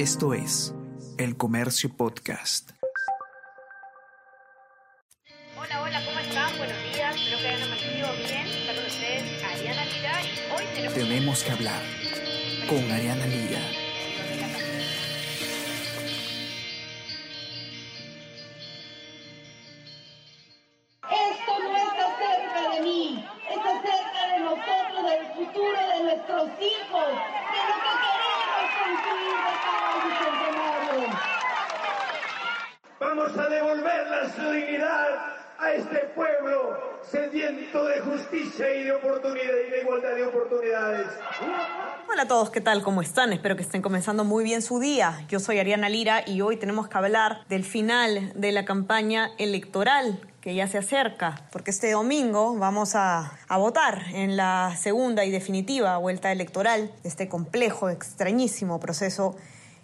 Esto es El Comercio Podcast. Hola, hola, ¿cómo están? Buenos días, espero que hayan amanecido bien. Está con ustedes Ariana Lira y hoy tenemos... Tenemos que hablar con Ariana Lira. Todos, ¿qué tal? ¿Cómo están? Espero que estén comenzando muy bien su día. Yo soy Ariana Lira y hoy tenemos que hablar del final de la campaña electoral que ya se acerca, porque este domingo vamos a, a votar en la segunda y definitiva vuelta electoral de este complejo, extrañísimo proceso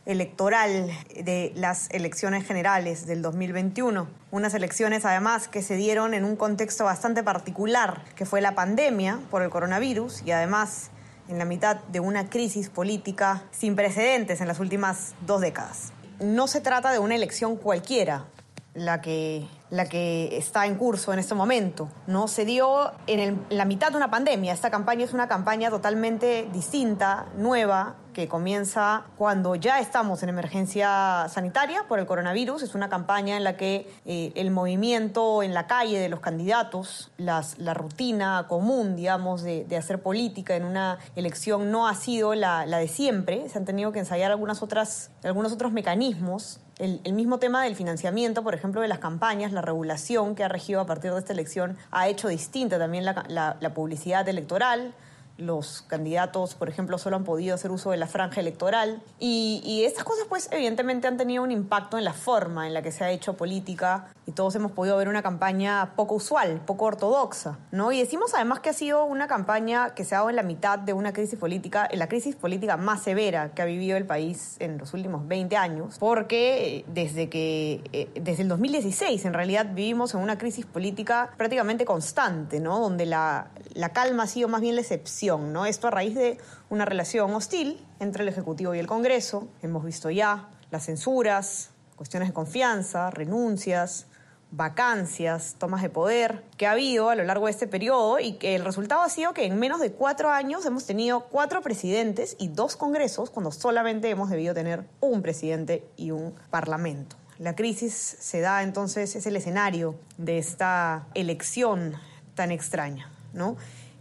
electoral de las elecciones generales del 2021. Unas elecciones además que se dieron en un contexto bastante particular, que fue la pandemia por el coronavirus y además en la mitad de una crisis política sin precedentes en las últimas dos décadas. No se trata de una elección cualquiera, la que, la que está en curso en este momento. No se dio en, en la mitad de una pandemia. Esta campaña es una campaña totalmente distinta, nueva, que comienza cuando ya estamos en emergencia sanitaria por el coronavirus. Es una campaña en la que eh, el movimiento en la calle de los candidatos, las, la rutina común, digamos, de, de hacer política en una elección no ha sido la, la de siempre. Se han tenido que ensayar algunas otras, algunos otros mecanismos el, el mismo tema del financiamiento, por ejemplo, de las campañas, la regulación que ha regido a partir de esta elección ha hecho distinta también la, la- la publicidad electoral. Los candidatos, por ejemplo, solo han podido hacer uso de la franja electoral. Y, y estas cosas, pues, evidentemente han tenido un impacto en la forma en la que se ha hecho política. Y todos hemos podido ver una campaña poco usual, poco ortodoxa, ¿no? Y decimos además que ha sido una campaña que se ha dado en la mitad de una crisis política, en la crisis política más severa que ha vivido el país en los últimos 20 años, porque eh, desde que, eh, desde el 2016 en realidad vivimos en una crisis política prácticamente constante, ¿no? Donde la, la calma ha sido más bien la excepción, Esto a raíz de una relación hostil entre el Ejecutivo y el Congreso. Hemos visto ya las censuras, cuestiones de confianza, renuncias, vacancias, tomas de poder que ha habido a lo largo de este periodo y que el resultado ha sido que en menos de cuatro años hemos tenido cuatro presidentes y dos congresos cuando solamente hemos debido tener un presidente y un parlamento. La crisis se da entonces, es el escenario de esta elección tan extraña, ¿no?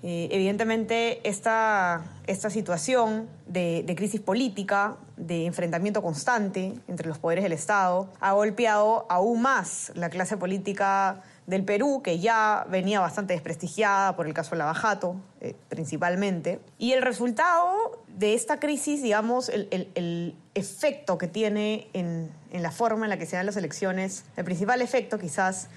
Eh, evidentemente, esta, esta situación de, crisis política, de enfrentamiento constante entre los poderes del Estado, ha golpeado aún más la clase política del Perú, que ya venía bastante desprestigiada por el caso Lavajato, eh, principalmente. Y el resultado de esta crisis, digamos, el, el- el efecto que tiene en, en la forma en la que se dan las elecciones, el principal efecto quizás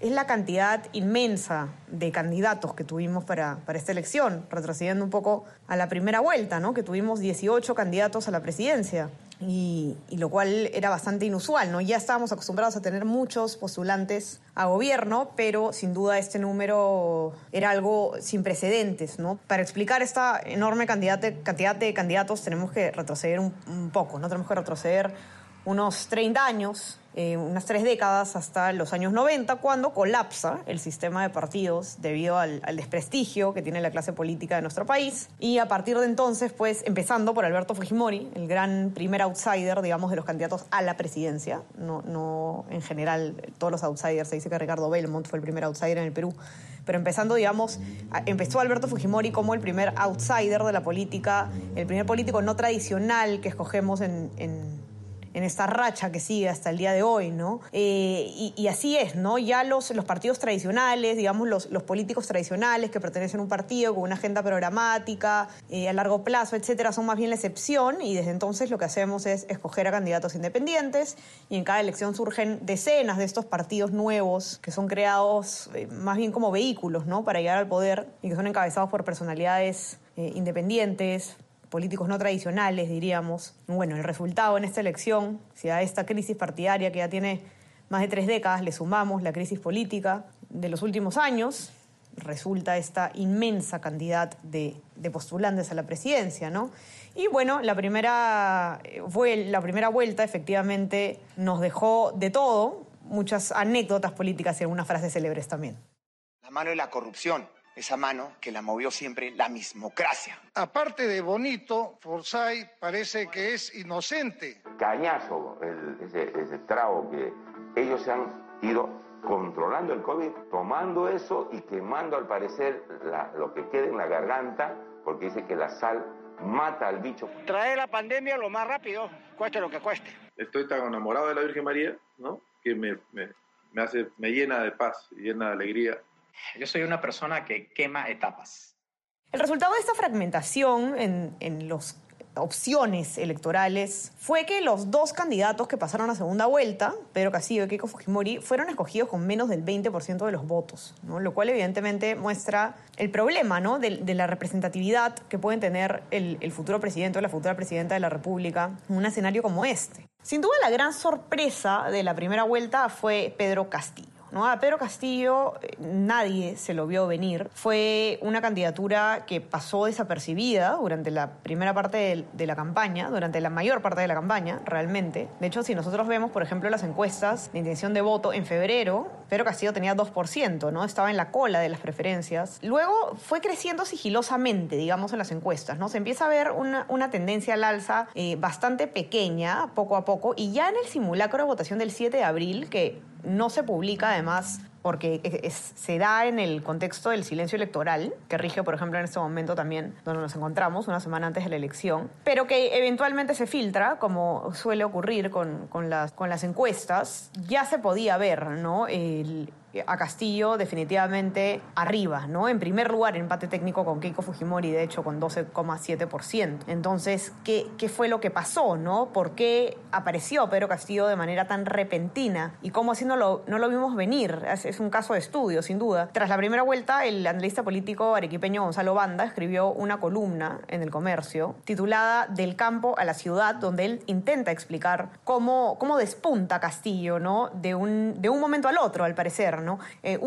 es la cantidad inmensa de candidatos que tuvimos para, para esta elección, retrocediendo un poco a la primera vuelta, ¿no? que tuvimos 18 candidatos a la presidencia. Y, lo cual era bastante inusual, ¿no? Ya estábamos acostumbrados a tener muchos postulantes a gobierno, pero sin duda este número era algo sin precedentes, ¿no? Para explicar esta enorme cantidad de, candidatos tenemos que retroceder un, un poco, ¿no? Tenemos que retroceder unos 30 años, eh, unas tres décadas hasta los años 90, cuando colapsa el sistema de partidos debido al, al desprestigio que tiene la clase política de nuestro país. Y a partir de entonces, pues, empezando por Alberto Fujimori, el gran primer outsider, digamos, de los candidatos a la presidencia, no, no en general todos los outsiders, se dice que Ricardo Belmont fue el primer outsider en el Perú, pero empezando, digamos, empezó Alberto Fujimori como el primer outsider de la política, el primer político no tradicional que escogemos en- en en esta racha que sigue hasta el día de hoy, ¿no? Eh, y, así es, ¿no? Ya los, los partidos tradicionales, digamos, los, los políticos tradicionales que pertenecen a un partido con una agenda programática eh, a largo plazo, etcétera, son más bien la excepción y desde entonces lo que hacemos es escoger a candidatos independientes y en cada elección surgen decenas de estos partidos nuevos que son creados eh, más bien como vehículos, ¿no? Para llegar al poder y que son encabezados por personalidades independientes, políticos no tradicionales, diríamos. Bueno, el resultado en esta elección, si a esta crisis partidaria que ya tiene más de tres décadas le sumamos la crisis política de los últimos años, resulta esta inmensa cantidad de, postulantes a la presidencia, ¿no? Y bueno, la primera, fue la primera vuelta efectivamente nos dejó de todo, muchas anécdotas políticas y algunas frases célebres también. La mano de la corrupción, esa mano que la movió siempre la mismocracia. Aparte de bonito, Forsyth parece que es inocente. Cañazo, el, ese, ese trago que ellos se han ido controlando el COVID, tomando eso y quemando al parecer la, lo que queda en la garganta, porque dice que la sal mata al bicho. Trae la pandemia lo más rápido, cueste lo que cueste. Estoy tan enamorado de la Virgen María, ¿no? Que me, me, me hace, me llena de paz, llena de alegría. Yo soy una persona que quema etapas. El resultado de esta fragmentación en, en los opciones electorales fue que los dos candidatos que pasaron a segunda vuelta, Pedro Castillo y Keiko Fujimori, fueron escogidos con menos del 20% de los votos, ¿no? lo cual evidentemente muestra el problema ¿no? de, de, la representatividad que pueden tener el, el futuro presidente o la futura presidenta de la República en un escenario como este. Sin duda la gran sorpresa de la primera vuelta fue Pedro Castillo. ¿No? A Pedro Castillo nadie se lo vio venir. Fue una candidatura que pasó desapercibida durante la primera parte de, de, la campaña, durante la mayor parte de la campaña, realmente. De hecho, si nosotros vemos, por ejemplo, las encuestas de intención de voto en febrero, Pedro Castillo tenía 2%, ¿no? Estaba en la cola de las preferencias. Luego fue creciendo sigilosamente, digamos, en las encuestas, ¿no? Se empieza a ver una, una tendencia al alza eh, bastante pequeña, poco a poco, y ya en el simulacro de votación del 7 de abril, que no se publica además porque se da en el contexto del silencio electoral, que rige, por ejemplo, en este momento también donde nos encontramos, una semana antes de la elección, pero que eventualmente se filtra, como suele ocurrir con, con, las, con las encuestas, ya se podía ver, ¿no? El, a Castillo definitivamente arriba, ¿no? En primer lugar, empate técnico con Keiko Fujimori, de hecho, con 12,7%. Entonces, ¿qué, ¿qué fue lo que pasó, no? ¿Por qué apareció Pedro Castillo de manera tan repentina? ¿Y cómo así no lo, no lo vimos venir? Es, es un caso de estudio, sin duda. Tras la primera vuelta, el analista político arequipeño Gonzalo Banda escribió una columna en El Comercio titulada Del campo a la ciudad, donde él intenta explicar cómo, cómo despunta Castillo, ¿no? De un, de un momento al otro, al parecer, ¿no? Eh,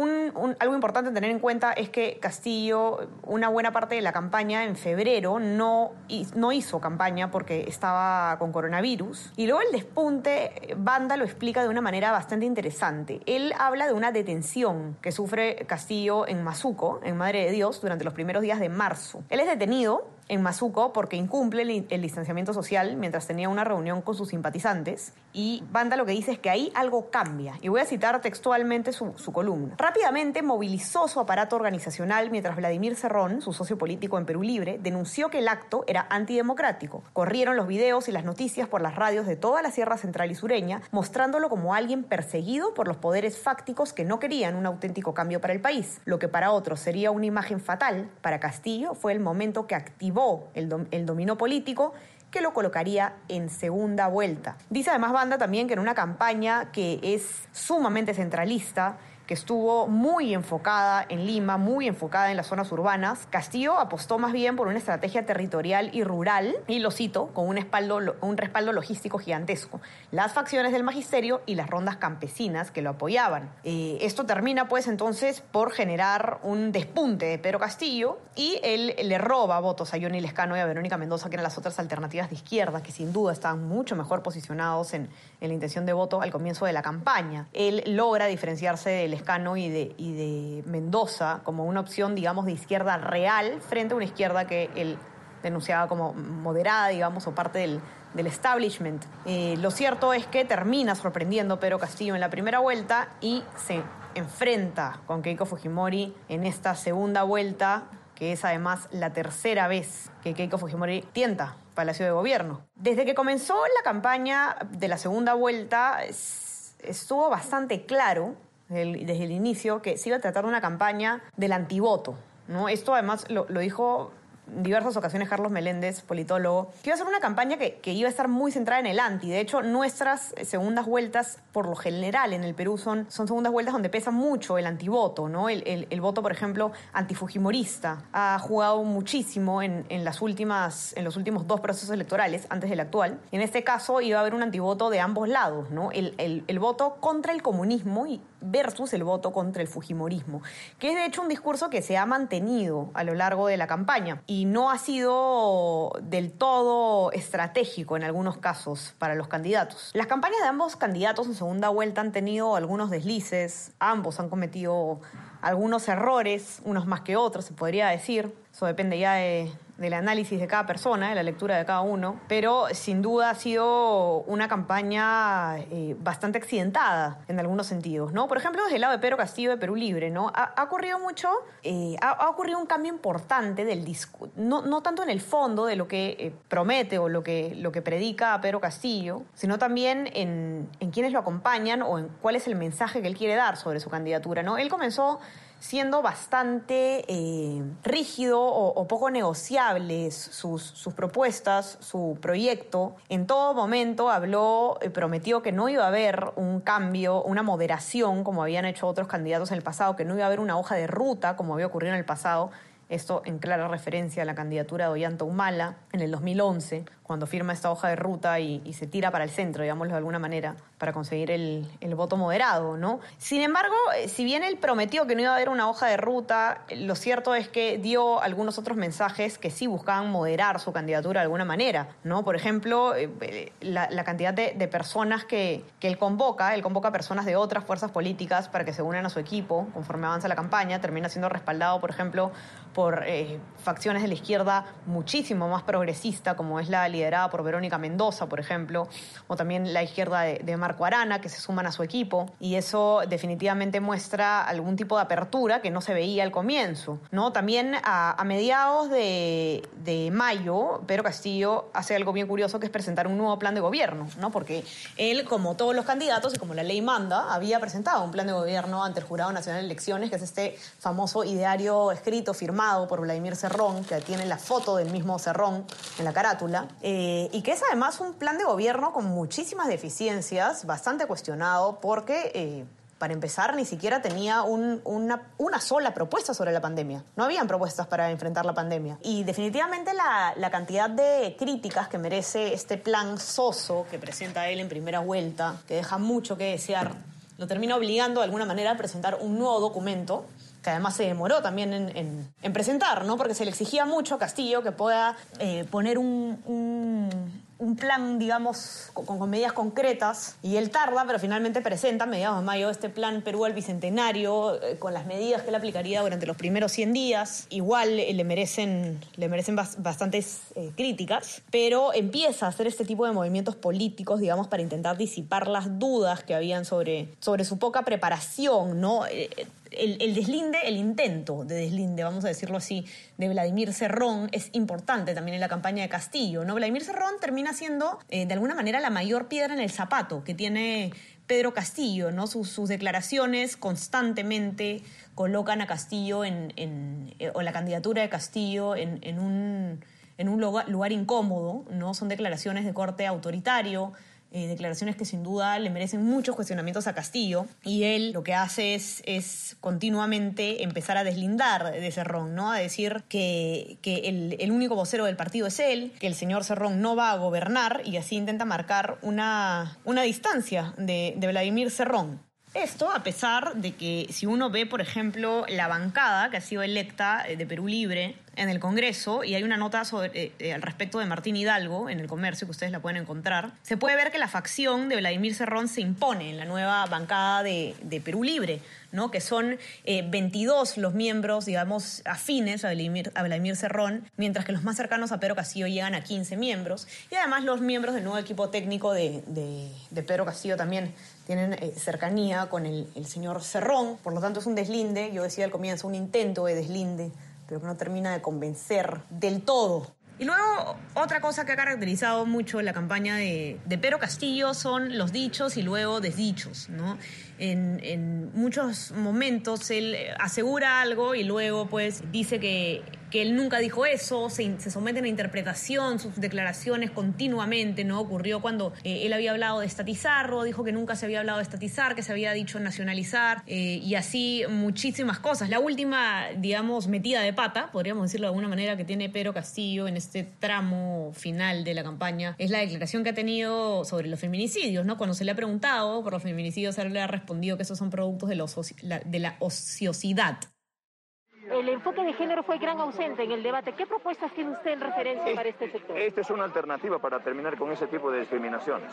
algo importante a tener en cuenta es que Castillo, una buena parte de la campaña en febrero, no, no hizo campaña porque estaba con coronavirus. Y luego el despunte, Banda lo explica de una manera bastante interesante. Él habla de una detención que sufre Castillo en Mazuco, en Madre de Dios, durante los primeros días de marzo. Él es detenido en Mazuco porque incumple el, distanciamiento social mientras tenía una reunión con sus simpatizantes. Y Banda lo que dice es que ahí algo cambia. Y voy a citar textualmente su, su columna. Rápidamente movilizó su aparato organizacional mientras Vladimir Cerrón, su socio político en Perú Libre, denunció que el acto era antidemocrático. Corrieron los videos y las noticias por las radios de toda la Sierra Central y Sureña, mostrándolo como alguien perseguido por los poderes fácticos que no querían un auténtico cambio para el país. Lo que para otros sería una imagen fatal, para Castillo fue el momento que activó el, dom el dominio político que lo colocaría en segunda vuelta. Dice además Banda también que en una campaña que es sumamente centralista, estuvo muy enfocada en Lima, muy enfocada en las zonas urbanas, Castillo apostó más bien por una estrategia territorial y rural, y lo cito, con un respaldo logístico gigantesco. Las facciones del magisterio y las rondas campesinas que lo apoyaban. Eh, esto termina pues entonces por generar un despunte de Pedro Castillo y él le roba votos a Johnny Lescano y a Verónica Mendoza, que eran las otras alternativas de izquierda, que sin duda estaban mucho mejor posicionados en, en la intención de voto al comienzo de la campaña. Él logra diferenciarse del Lescano y de, Mendoza como una opción, digamos, de izquierda real frente a una izquierda que él denunciaba como moderada, digamos, o parte del, del establishment. Eh, lo cierto es que termina sorprendiendo Pedro Castillo en la primera vuelta y se enfrenta con Keiko Fujimori en esta segunda vuelta, que es además la tercera vez que Keiko Fujimori tienta Palacio de Gobierno. Desde que comenzó la campaña de la segunda vuelta, estuvo bastante claro desde el inicio que se iba a tratar de una campaña del antivoto. ¿no? Esto además lo, lo dijo en diversas ocasiones Carlos Meléndez, politólogo, que iba a ser una campaña que, que, iba a estar muy centrada en el anti. De hecho, nuestras segundas vueltas, por lo general en el Perú, son, son segundas vueltas donde pesa mucho el antivoto, ¿no? El, el, el voto, por ejemplo, antifujimorista ha jugado muchísimo en, en, las últimas, en los últimos dos procesos electorales, antes del actual. En este caso iba a haber un antivoto de ambos lados, ¿no? El, el, el voto contra el comunismo y versus el voto contra el Fujimorismo, que es de hecho un discurso que se ha mantenido a lo largo de la campaña y no ha sido del todo estratégico en algunos casos para los candidatos. Las campañas de ambos candidatos en segunda vuelta han tenido algunos deslices, ambos han cometido algunos errores, unos más que otros, se podría decir. Eso depende ya de, del análisis de cada persona, de la lectura de cada uno, pero sin duda ha sido una campaña eh, bastante accidentada en algunos sentidos, ¿no? Por ejemplo, desde el lado de Pedro Castillo de Perú Libre, ¿no? Ha, ocurrido mucho, eh, ha, ocurrido un cambio importante del discurso, no, no, tanto en el fondo de lo que eh, promete o lo que, lo que predica Pedro Castillo, sino también en, en quienes lo acompañan o en cuál es el mensaje que él quiere dar sobre su candidatura, ¿no? Él comenzó siendo bastante eh, rígido o, poco negociables sus, sus, propuestas, su proyecto. En todo momento habló, eh, prometió que no iba a haber un cambio, una moderación como habían hecho otros candidatos en el pasado, que no iba a haber una hoja de ruta como había ocurrido en el pasado. Esto en clara referencia a la candidatura de Ollanta Humala en el 2011, cuando firma esta hoja de ruta y, se tira para el centro, digámoslo de alguna manera, para conseguir el, voto moderado, ¿no? Sin embargo, eh, si bien él prometió que no iba a haber una hoja de ruta, lo cierto es que dio algunos otros mensajes que sí buscaban moderar su candidatura de alguna manera, ¿no? Por ejemplo, eh, eh, la, cantidad de, personas que, que, él convoca, él convoca personas de otras fuerzas políticas para que se unan a su equipo conforme avanza la campaña, termina siendo respaldado, por ejemplo, por facciones de la izquierda muchísimo más progresista, como es la liderada por Verónica Mendoza, por ejemplo, o también la izquierda de, Marco Arana, que se suman a su equipo, y eso definitivamente muestra algún tipo de apertura que no se veía al comienzo. ¿no? También a, mediados de, mayo, Pedro Castillo hace algo bien curioso, que es presentar un nuevo plan de gobierno, ¿no? porque él, como todos los candidatos y como la ley manda, había presentado un plan de gobierno ante el Jurado Nacional de Elecciones, que es este famoso ideario escrito, firmado por Vladimir Cerrón, que tiene la foto del mismo Cerrón en la carátula. Eh, y que es además un plan de gobierno con muchísimas deficiencias, bastante cuestionado, porque... Eh, para empezar, ni siquiera tenía una, una, sola propuesta sobre la pandemia. No habían propuestas para enfrentar la pandemia. Y definitivamente la, la, cantidad de críticas que merece este plan soso que presenta él en primera vuelta, que deja mucho que desear, lo termina obligando de alguna manera a presentar un nuevo documento que además se demoró también en, presentar, ¿no? Porque se le exigía mucho a Castillo que pueda eh, poner un, plan, digamos, con, medidas concretas, y él tarda, pero finalmente presenta mediados de mayo este plan Perú al Bicentenario, eh, con las medidas que él aplicaría durante los primeros 100 días. Igual eh, le merecen, le merecen bastantes críticas, pero empieza a hacer este tipo de movimientos políticos, digamos, para intentar disipar las dudas que habían sobre, sobre su poca preparación, ¿no? El, deslinde, el intento de deslinde, vamos a decirlo así, de Vladimir Cerrón es importante también en la campaña de Castillo. ¿no? Vladimir Cerrón termina siendo, eh, de alguna manera, la mayor piedra en el zapato que tiene Pedro Castillo. ¿no? Sus, declaraciones constantemente colocan a Castillo en, eh, o la candidatura de Castillo en, un, en un lugar, lugar incómodo. ¿no? Son declaraciones de corte autoritario eh, declaraciones que sin duda le merecen muchos cuestionamientos a Castillo, y él lo que hace es, es continuamente empezar a deslindar de Cerrón, ¿no? a decir que, que el, el, único vocero del partido es él, que el señor Cerrón no va a gobernar, y así intenta marcar una, una distancia de, de Vladimir Cerrón. Esto a pesar de que si uno ve, por ejemplo, la bancada que ha sido electa eh, de Perú Libre en el Congreso, y hay una nota sobre, eh, al respecto de Martín Hidalgo en el comercio, que ustedes la pueden encontrar, se puede ver que la facción de Vladimir Cerrón se impone en la nueva bancada de, Perú Libre, ¿no? que son 22 eh, los miembros, digamos, afines a Vladimir, a Cerrón, mientras que los más cercanos a Pedro Castillo llegan a 15 miembros, y además los miembros del nuevo equipo técnico de, de Pedro Castillo también tienen eh, cercanía con el, señor Cerrón, por lo tanto es un deslinde, yo decía al comienzo, un intento de deslinde, pero que no termina de convencer del todo. Y luego, otra cosa que ha caracterizado mucho la campaña de, de Pedro Castillo son los dichos y luego desdichos, ¿no? En, en muchos momentos él asegura algo y luego pues dice que que él nunca dijo eso, se, someten a interpretación sus declaraciones continuamente, ¿no? Ocurrió cuando eh, él había hablado de estatizarlo, dijo que nunca se había hablado de estatizar, que se había dicho nacionalizar eh, y así muchísimas cosas. La última, digamos, metida de pata, podríamos decirlo de alguna manera, que tiene Pedro Castillo en este tramo final de la campaña, es la declaración que ha tenido sobre los feminicidios, ¿no? Cuando se le ha preguntado por los feminicidios, él le ha respondido que esos son productos de la ociosidad el enfoque de género fue gran ausente en el debate. ¿Qué propuestas tiene usted en referencia para este sector? Esta es una alternativa para terminar con ese tipo de discriminaciones.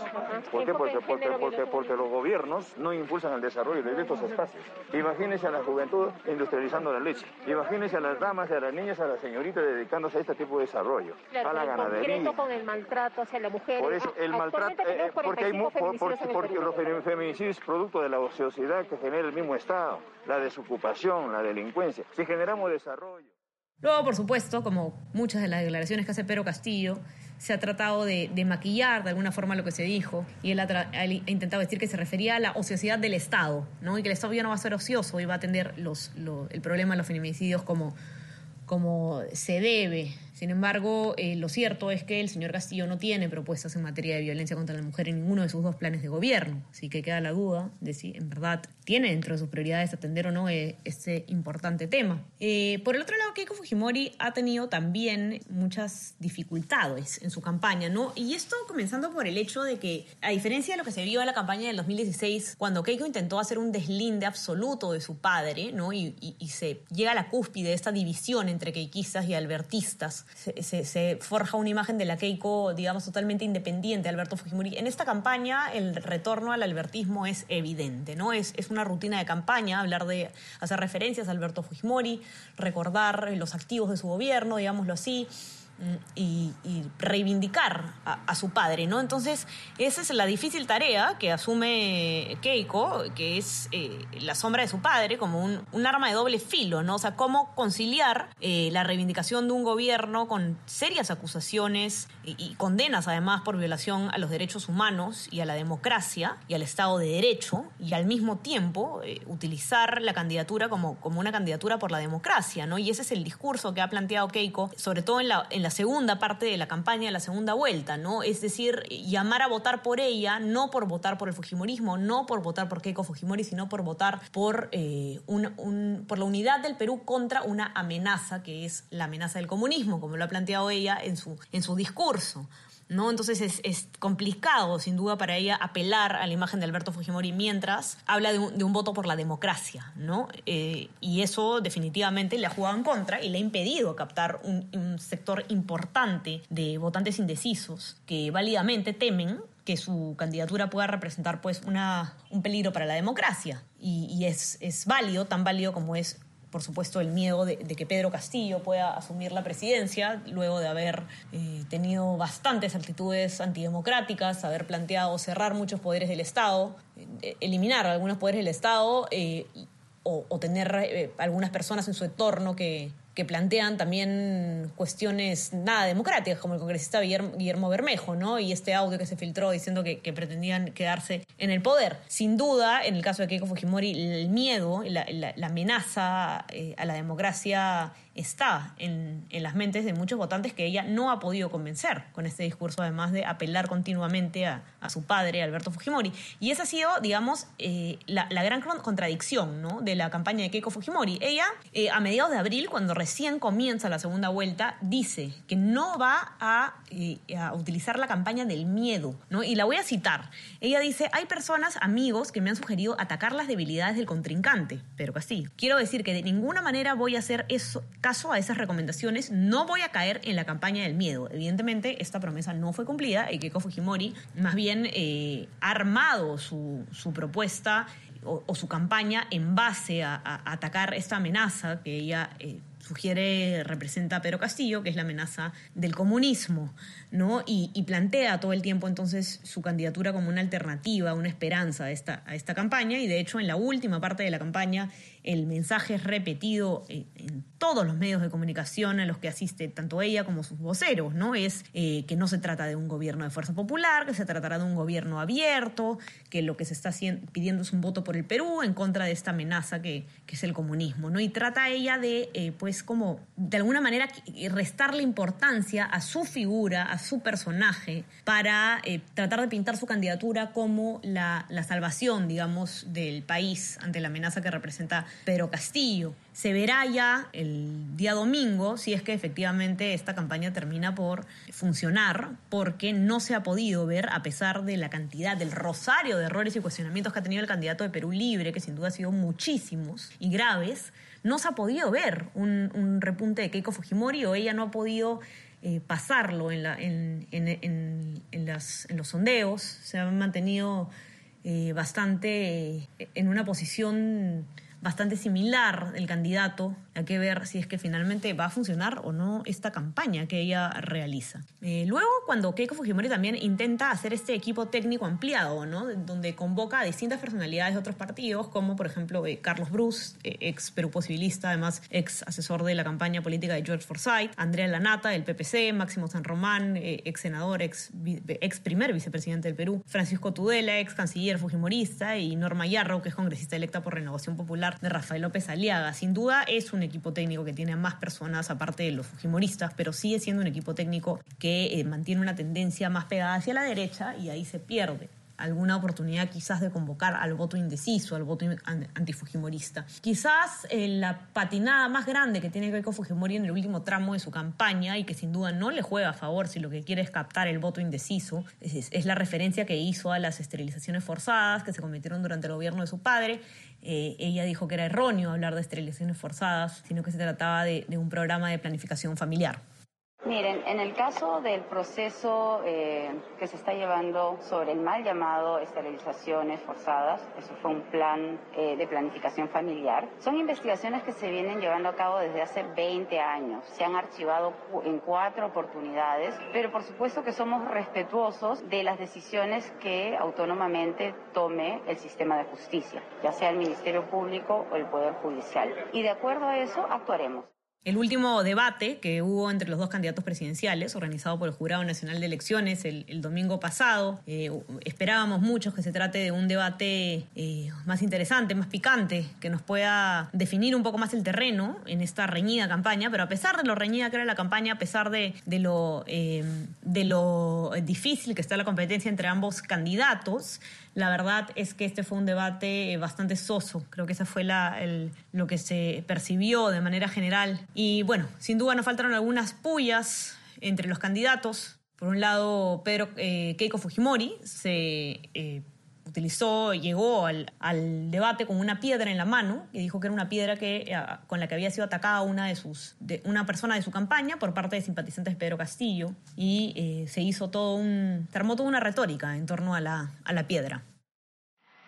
¿Por qué? Porque, porque, porque, los gobiernos no impulsan el desarrollo de estos espacios. Imagínense a la juventud industrializando la leche. Imagínense a las damas, a las niñas, a las señoritas dedicándose a este tipo de desarrollo. a la ganadería. con el maltrato hacia la mujer. Por eso, el maltrato, eh, porque, hay, porque los feminicidios producto de la ociosidad que genera el mismo Estado, la desocupación, la delincuencia. Si generamos desarrollo. Luego, por supuesto, como muchas de las declaraciones que hace Pedro Castillo, se ha tratado de, maquillar de alguna forma lo que se dijo y él ha, intentado decir que se refería a la ociosidad del Estado, ¿no? Y que el Estado ya no va a ser ocioso y va a atender los, el problema de los feminicidios como, como se debe. Sin embargo, eh, lo cierto es que el señor Castillo no tiene propuestas en materia de violencia contra la mujer en ninguno de sus dos planes de gobierno. Así que queda la duda de si en verdad tiene dentro de sus prioridades atender o no eh, este importante tema. Eh, por el otro lado, Keiko Fujimori ha tenido también muchas dificultades en su campaña, ¿no? Y esto comenzando por el hecho de que, a diferencia de lo que se vio en la campaña del 2016, cuando Keiko intentó hacer un deslinde absoluto de su padre, ¿no? Y, y se llega a la cúspide de esta división entre keikistas y albertistas, se, forja una imagen de la Keiko, digamos, totalmente independiente, Alberto Fujimori. En esta campaña el retorno al albertismo es evidente, ¿no? Es, es una rutina de campaña hablar de, hacer referencias a Alberto Fujimori, recordar los activos de su gobierno, digámoslo así y, reivindicar a, su padre, ¿no? Entonces, esa es la difícil tarea que asume Keiko, que es eh, la sombra de su padre, como un, arma de doble filo, ¿no? O sea, cómo conciliar eh, la reivindicación de un gobierno con serias acusaciones y, condenas, además, por violación a los derechos humanos y a la democracia y al Estado de Derecho, y al mismo tiempo eh, utilizar la candidatura como, como una candidatura por la democracia, ¿no? Y ese es el discurso que ha planteado Keiko, sobre todo en la, en la la segunda parte de la campaña, la segunda vuelta, ¿no? Es decir, llamar a votar por ella, no por votar por el Fujimorismo, no por votar por Keiko Fujimori, sino por votar por, eh, un, por la unidad del Perú contra una amenaza que es la amenaza del comunismo, como lo ha planteado ella en su, en su discurso. ¿No? Entonces es, complicado, sin duda, para ella apelar a la imagen de Alberto Fujimori mientras habla de un, voto por la democracia, ¿no? Eh, y eso definitivamente le ha jugado en contra y le ha impedido captar un, sector importante de votantes indecisos que válidamente temen que su candidatura pueda representar pues una, un peligro para la democracia. Y, y es, es válido, tan válido como es por supuesto, el miedo de, que Pedro Castillo pueda asumir la presidencia luego de haber eh, tenido bastantes actitudes antidemocráticas, haber planteado cerrar muchos poderes del Estado, eh, eliminar algunos poderes del Estado eh, o, tener algunas personas en su entorno que, que plantean también cuestiones nada democráticas, como el congresista Guillermo Bermejo, ¿no? Y este audio que se filtró diciendo que, pretendían quedarse en el poder. Sin duda, en el caso de Keiko Fujimori, el miedo, la, la, amenaza eh, a la democracia está en, las mentes de muchos votantes que ella no ha podido convencer con este discurso, además de apelar continuamente a, su padre, Alberto Fujimori. Y esa ha sido, digamos, eh, la, gran contradicción ¿no? de la campaña de Keiko Fujimori. Ella, eh, a mediados de abril, cuando recién comienza la segunda vuelta, dice que no va a, eh, a utilizar la campaña del miedo. ¿no? Y la voy a citar. Ella dice, hay personas, amigos, que me han sugerido atacar las debilidades del contrincante, pero sí. Quiero decir que de ninguna manera voy a hacer eso caso a esas recomendaciones, no voy a caer en la campaña del miedo. Evidentemente, esta promesa no fue cumplida y Keiko Fujimori más bien eh, ha armado su, propuesta o, su campaña en base a, atacar esta amenaza que ella eh, sugiere representa a Pedro Castillo, que es la amenaza del comunismo, ¿no? Y, plantea todo el tiempo entonces su candidatura como una alternativa, una esperanza a esta, esta campaña, y de hecho en la última parte de la campaña el mensaje es repetido en, todos los medios de comunicación a los que asiste tanto ella como sus voceros, ¿no? Es eh, que no se trata de un gobierno de fuerza popular, que se tratará de un gobierno abierto, que lo que se está pidiendo es un voto por el Perú en contra de esta amenaza que, es el comunismo, ¿no? Y trata ella de, eh, pues, es como, de alguna manera, restarle importancia a su figura, a su personaje, para eh, tratar de pintar su candidatura como la, la salvación, digamos, del país ante la amenaza que representa Pedro Castillo. Se verá ya el día domingo si es que efectivamente esta campaña termina por funcionar, porque no se ha podido ver, a pesar de la cantidad, del rosario de errores y cuestionamientos que ha tenido el candidato de Perú Libre, que sin duda ha sido muchísimos y graves, no se ha podido ver un, repunte de Keiko Fujimori o ella no ha podido eh, pasarlo en, la, en, en, en, las, en, los sondeos, se ha mantenido eh, bastante eh, en una posición bastante similar el candidato. Hay que ver si es que finalmente va a funcionar o no esta campaña que ella realiza. Eh, luego, cuando Keiko Fujimori también intenta hacer este equipo técnico ampliado, ¿no? donde convoca a distintas personalidades de otros partidos, como por ejemplo eh, Carlos Bruce, eh, ex Perú posibilista, además ex asesor de la campaña política de George Forsyth, Andrea Lanata del PPC, Máximo San Román, ex senador, ex, ex primer vicepresidente del Perú, Francisco Tudela, ex canciller fujimorista, y Norma Yarro, que es congresista electa por Renovación Popular de Rafael López Aliaga. Sin duda es un equipo técnico que tiene más personas aparte de los fujimoristas, pero sigue siendo un equipo técnico que eh, mantiene una tendencia más pegada hacia la derecha y ahí se pierde alguna oportunidad quizás de convocar al voto indeciso, al voto antifujimorista. Quizás eh, la patinada más grande que tiene Keiko Fujimori en el último tramo de su campaña y que sin duda no le juega a favor si lo que quiere es captar el voto indeciso, es, la referencia que hizo a las esterilizaciones forzadas que se cometieron durante el gobierno de su padre. Eh, ella dijo que era erróneo hablar de esterilizaciones forzadas, sino que se trataba de un programa de planificación familiar. Miren, en el caso del proceso eh, que se está llevando sobre el mal llamado esterilizaciones forzadas, eso fue un plan eh, de planificación familiar, son investigaciones que se vienen llevando a cabo desde hace 20 años. Se han archivado en cuatro oportunidades, pero por supuesto que somos respetuosos de las decisiones que autónomamente tome el sistema de justicia, ya sea el Ministerio Público o el Poder Judicial. Y de acuerdo a eso actuaremos. El último debate que hubo entre los dos candidatos presidenciales, organizado por el Jurado Nacional de Elecciones el, domingo pasado, eh, esperábamos muchos que se trate de un debate eh, más interesante, más picante, que nos pueda definir un poco más el terreno en esta reñida campaña, pero a pesar de lo reñida que era la campaña, a pesar de, lo, eh, lo difícil que está la competencia entre ambos candidatos, la verdad es que este fue un debate bastante soso. Creo que esa fue lo que se percibió de manera general. Y bueno, sin duda nos faltaron algunas pullas entre los candidatos. Por un lado, Pedro eh, Keiko Fujimori se eh, utilizó, llegó al, debate con una piedra en la mano y dijo que era una piedra que, eh, con la que había sido atacada una, de sus, una persona de su campaña por parte de simpatizantes de Pedro Castillo y se hizo todo un, se armó toda una retórica en torno a la, a la piedra.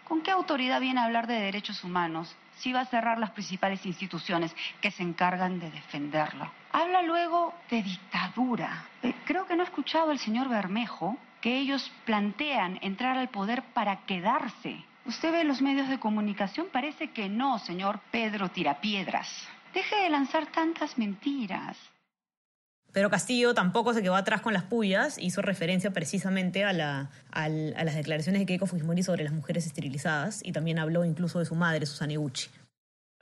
¿Con qué autoridad viene a hablar de derechos humanos si va a cerrar las principales instituciones que se encargan de defenderlo? Habla luego de dictadura. Eh, creo que no ha escuchado el señor Bermejo que ellos plantean entrar al poder para quedarse. Usted ve los medios de comunicación, parece que no, señor Pedro Tirapiedras. Deje de lanzar tantas mentiras. Pero Castillo tampoco se quedó atrás con las pullas, hizo referencia precisamente a, la, a, las declaraciones de Keiko Fujimori sobre las mujeres esterilizadas y también habló incluso de su madre, Susana Iguchi.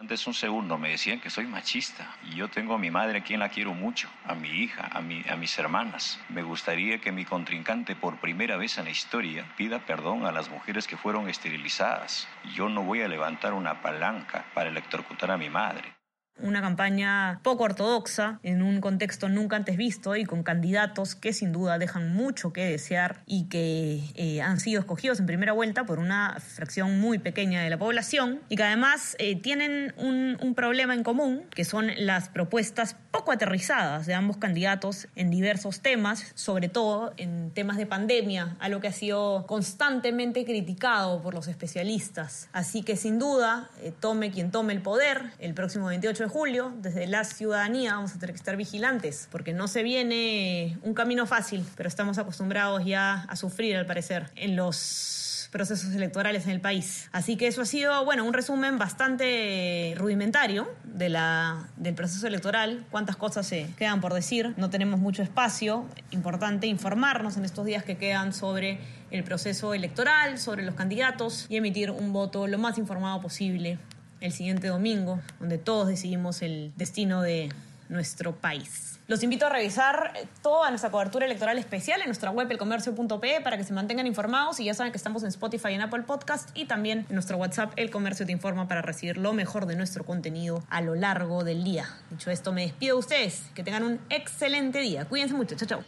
Antes un segundo me decían que soy machista y yo tengo a mi madre a quien la quiero mucho, a mi hija, a, a mis hermanas. Me gustaría que mi contrincante por primera vez en la historia pida perdón a las mujeres que fueron esterilizadas. Yo no voy a levantar una palanca para electrocutar a mi madre una campaña poco ortodoxa en un contexto nunca antes visto y con candidatos que sin duda dejan mucho que desear y que eh, han sido escogidos en primera vuelta por una fracción muy pequeña de la población y que además eh, tienen un, un, problema en común, que son las propuestas poco aterrizadas de ambos candidatos en diversos temas, sobre todo en temas de pandemia, algo que ha sido constantemente criticado por los especialistas. Así que sin duda, eh, tome quien tome el poder el próximo 28 de julio, desde la ciudadanía vamos a tener que estar vigilantes, porque no se viene un camino fácil, pero estamos acostumbrados ya a sufrir, al parecer, en los procesos electorales en el país. Así que eso ha sido, bueno, un resumen bastante rudimentario de la, del proceso electoral, cuántas cosas se quedan por decir, no tenemos mucho espacio, importante informarnos en estos días que quedan sobre el proceso electoral, sobre los candidatos y emitir un voto lo más informado posible el siguiente domingo, donde todos decidimos el destino de nuestro país. Los invito a revisar eh, toda nuestra cobertura electoral especial en nuestra web elcomercio.pe para que se mantengan informados y ya saben que estamos en Spotify y en Apple Podcast y también en nuestro WhatsApp El Comercio te informa para recibir lo mejor de nuestro contenido a lo largo del día. Dicho esto, me despido de ustedes. Que tengan un excelente día. Cuídense mucho. Chao, chao.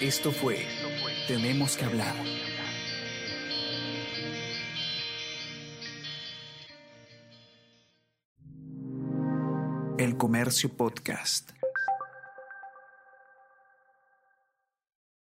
Esto fue Tenemos que hablar. Comercio Podcast.